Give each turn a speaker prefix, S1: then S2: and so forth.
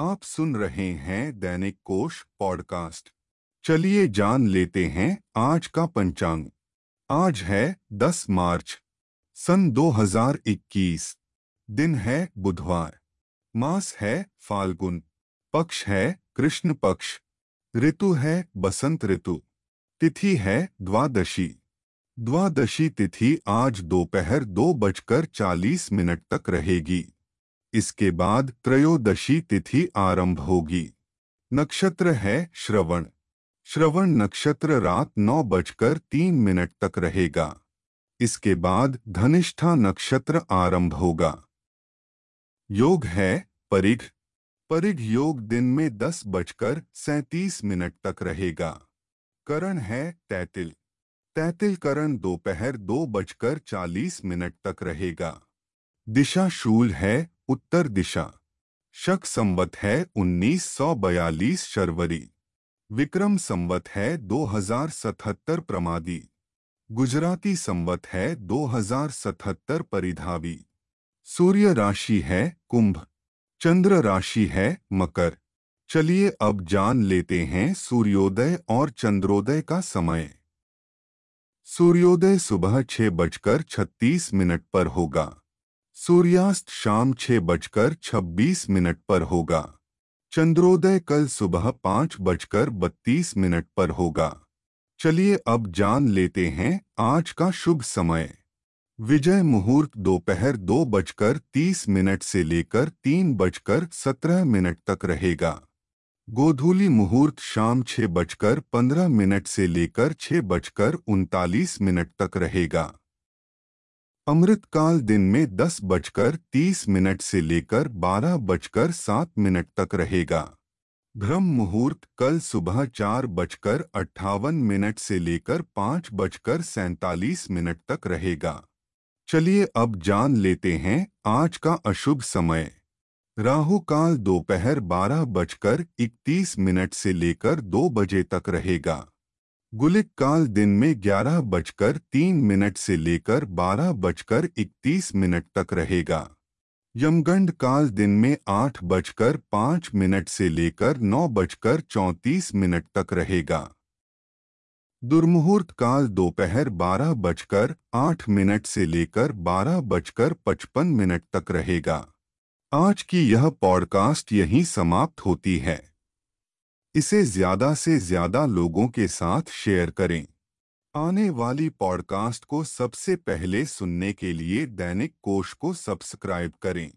S1: आप सुन रहे हैं दैनिक कोश पॉडकास्ट। चलिए जान लेते हैं आज का पंचांग। आज है 10 मार्च, सन 2021 दिन है बुधवार, मास है फाल्गुन, पक्ष है कृष्ण पक्ष, ऋतु है बसंत ऋतु, तिथि है द्वादशी। द्वादशी तिथि आज दोपहर दो बजकर चालीस मिनट तक रहेगी। इसके बाद त्रयोदशी तिथि आरंभ होगी। नक्षत्र है श्रवण। श्रवण नक्षत्र रात नौ बजकर तीन मिनट तक रहेगा। इसके बाद धनिष्ठा नक्षत्र आरंभ होगा। योग है परिघ। परिघ योग दिन में दस बजकर सैतीस मिनट तक रहेगा। करण है तैतिल। तैतिल करण दोपहर दो बजकर चालीस मिनट तक रहेगा। दिशा शूल है उत्तर दिशा। शक संवत है 1942 शर्वरी। विक्रम संवत है 2077 प्रमादी। गुजराती संवत है 2077 परिधावी। सूर्य राशि है कुंभ। चंद्र राशि है मकर। चलिए अब जान लेते हैं सूर्योदय और चंद्रोदय का समय। सूर्योदय सुबह छह बजकर छत्तीस मिनट पर होगा। सूर्यास्त शाम छह बजकर छब्बीस मिनट पर होगा। चंद्रोदय कल सुबह पाँच बजकर बत्तीस मिनट पर होगा। चलिए अब जान लेते हैं आज का शुभ समय। विजय मुहूर्त दोपहर दो बजकर तीस मिनट से लेकर तीन बजकर सत्रह मिनट तक रहेगा। गोधूली मुहूर्त शाम छह बजकर पंद्रह मिनट से लेकर छह बजकर उनतालीस मिनट तक रहेगा। अमृतकाल दिन में दस बजकर तीस मिनट से लेकर बारह बजकर सात मिनट तक रहेगा। ब्रह्म मुहूर्त कल सुबह चार बजकर अट्ठावन मिनट से लेकर पाँच बजकर सैतालीस मिनट तक रहेगा। चलिए अब जान लेते हैं आज का अशुभ समय। राहु काल दोपहर बारह बजकर इकतीस मिनट से लेकर दो बजे तक रहेगा। गुलिक काल दिन में ग्यारह बजकर तीन मिनट से लेकर बारह बजकर इकतीस मिनट तक रहेगा। यमगंड काल दिन में आठ बजकर पाँच मिनट से लेकर नौ बजकर चौंतीस मिनट तक रहेगा। दुर्मुहूर्त काल दोपहर बारह बजकर आठ मिनट से लेकर बारह बजकर पचपन मिनट तक रहेगा। आज की यह पॉडकास्ट यहीं समाप्त होती है। इसे ज़्यादा से ज़्यादा लोगों के साथ शेयर करें। आने वाली पॉडकास्ट को सबसे पहले सुनने के लिए दैनिक कोश को सब्सक्राइब करें।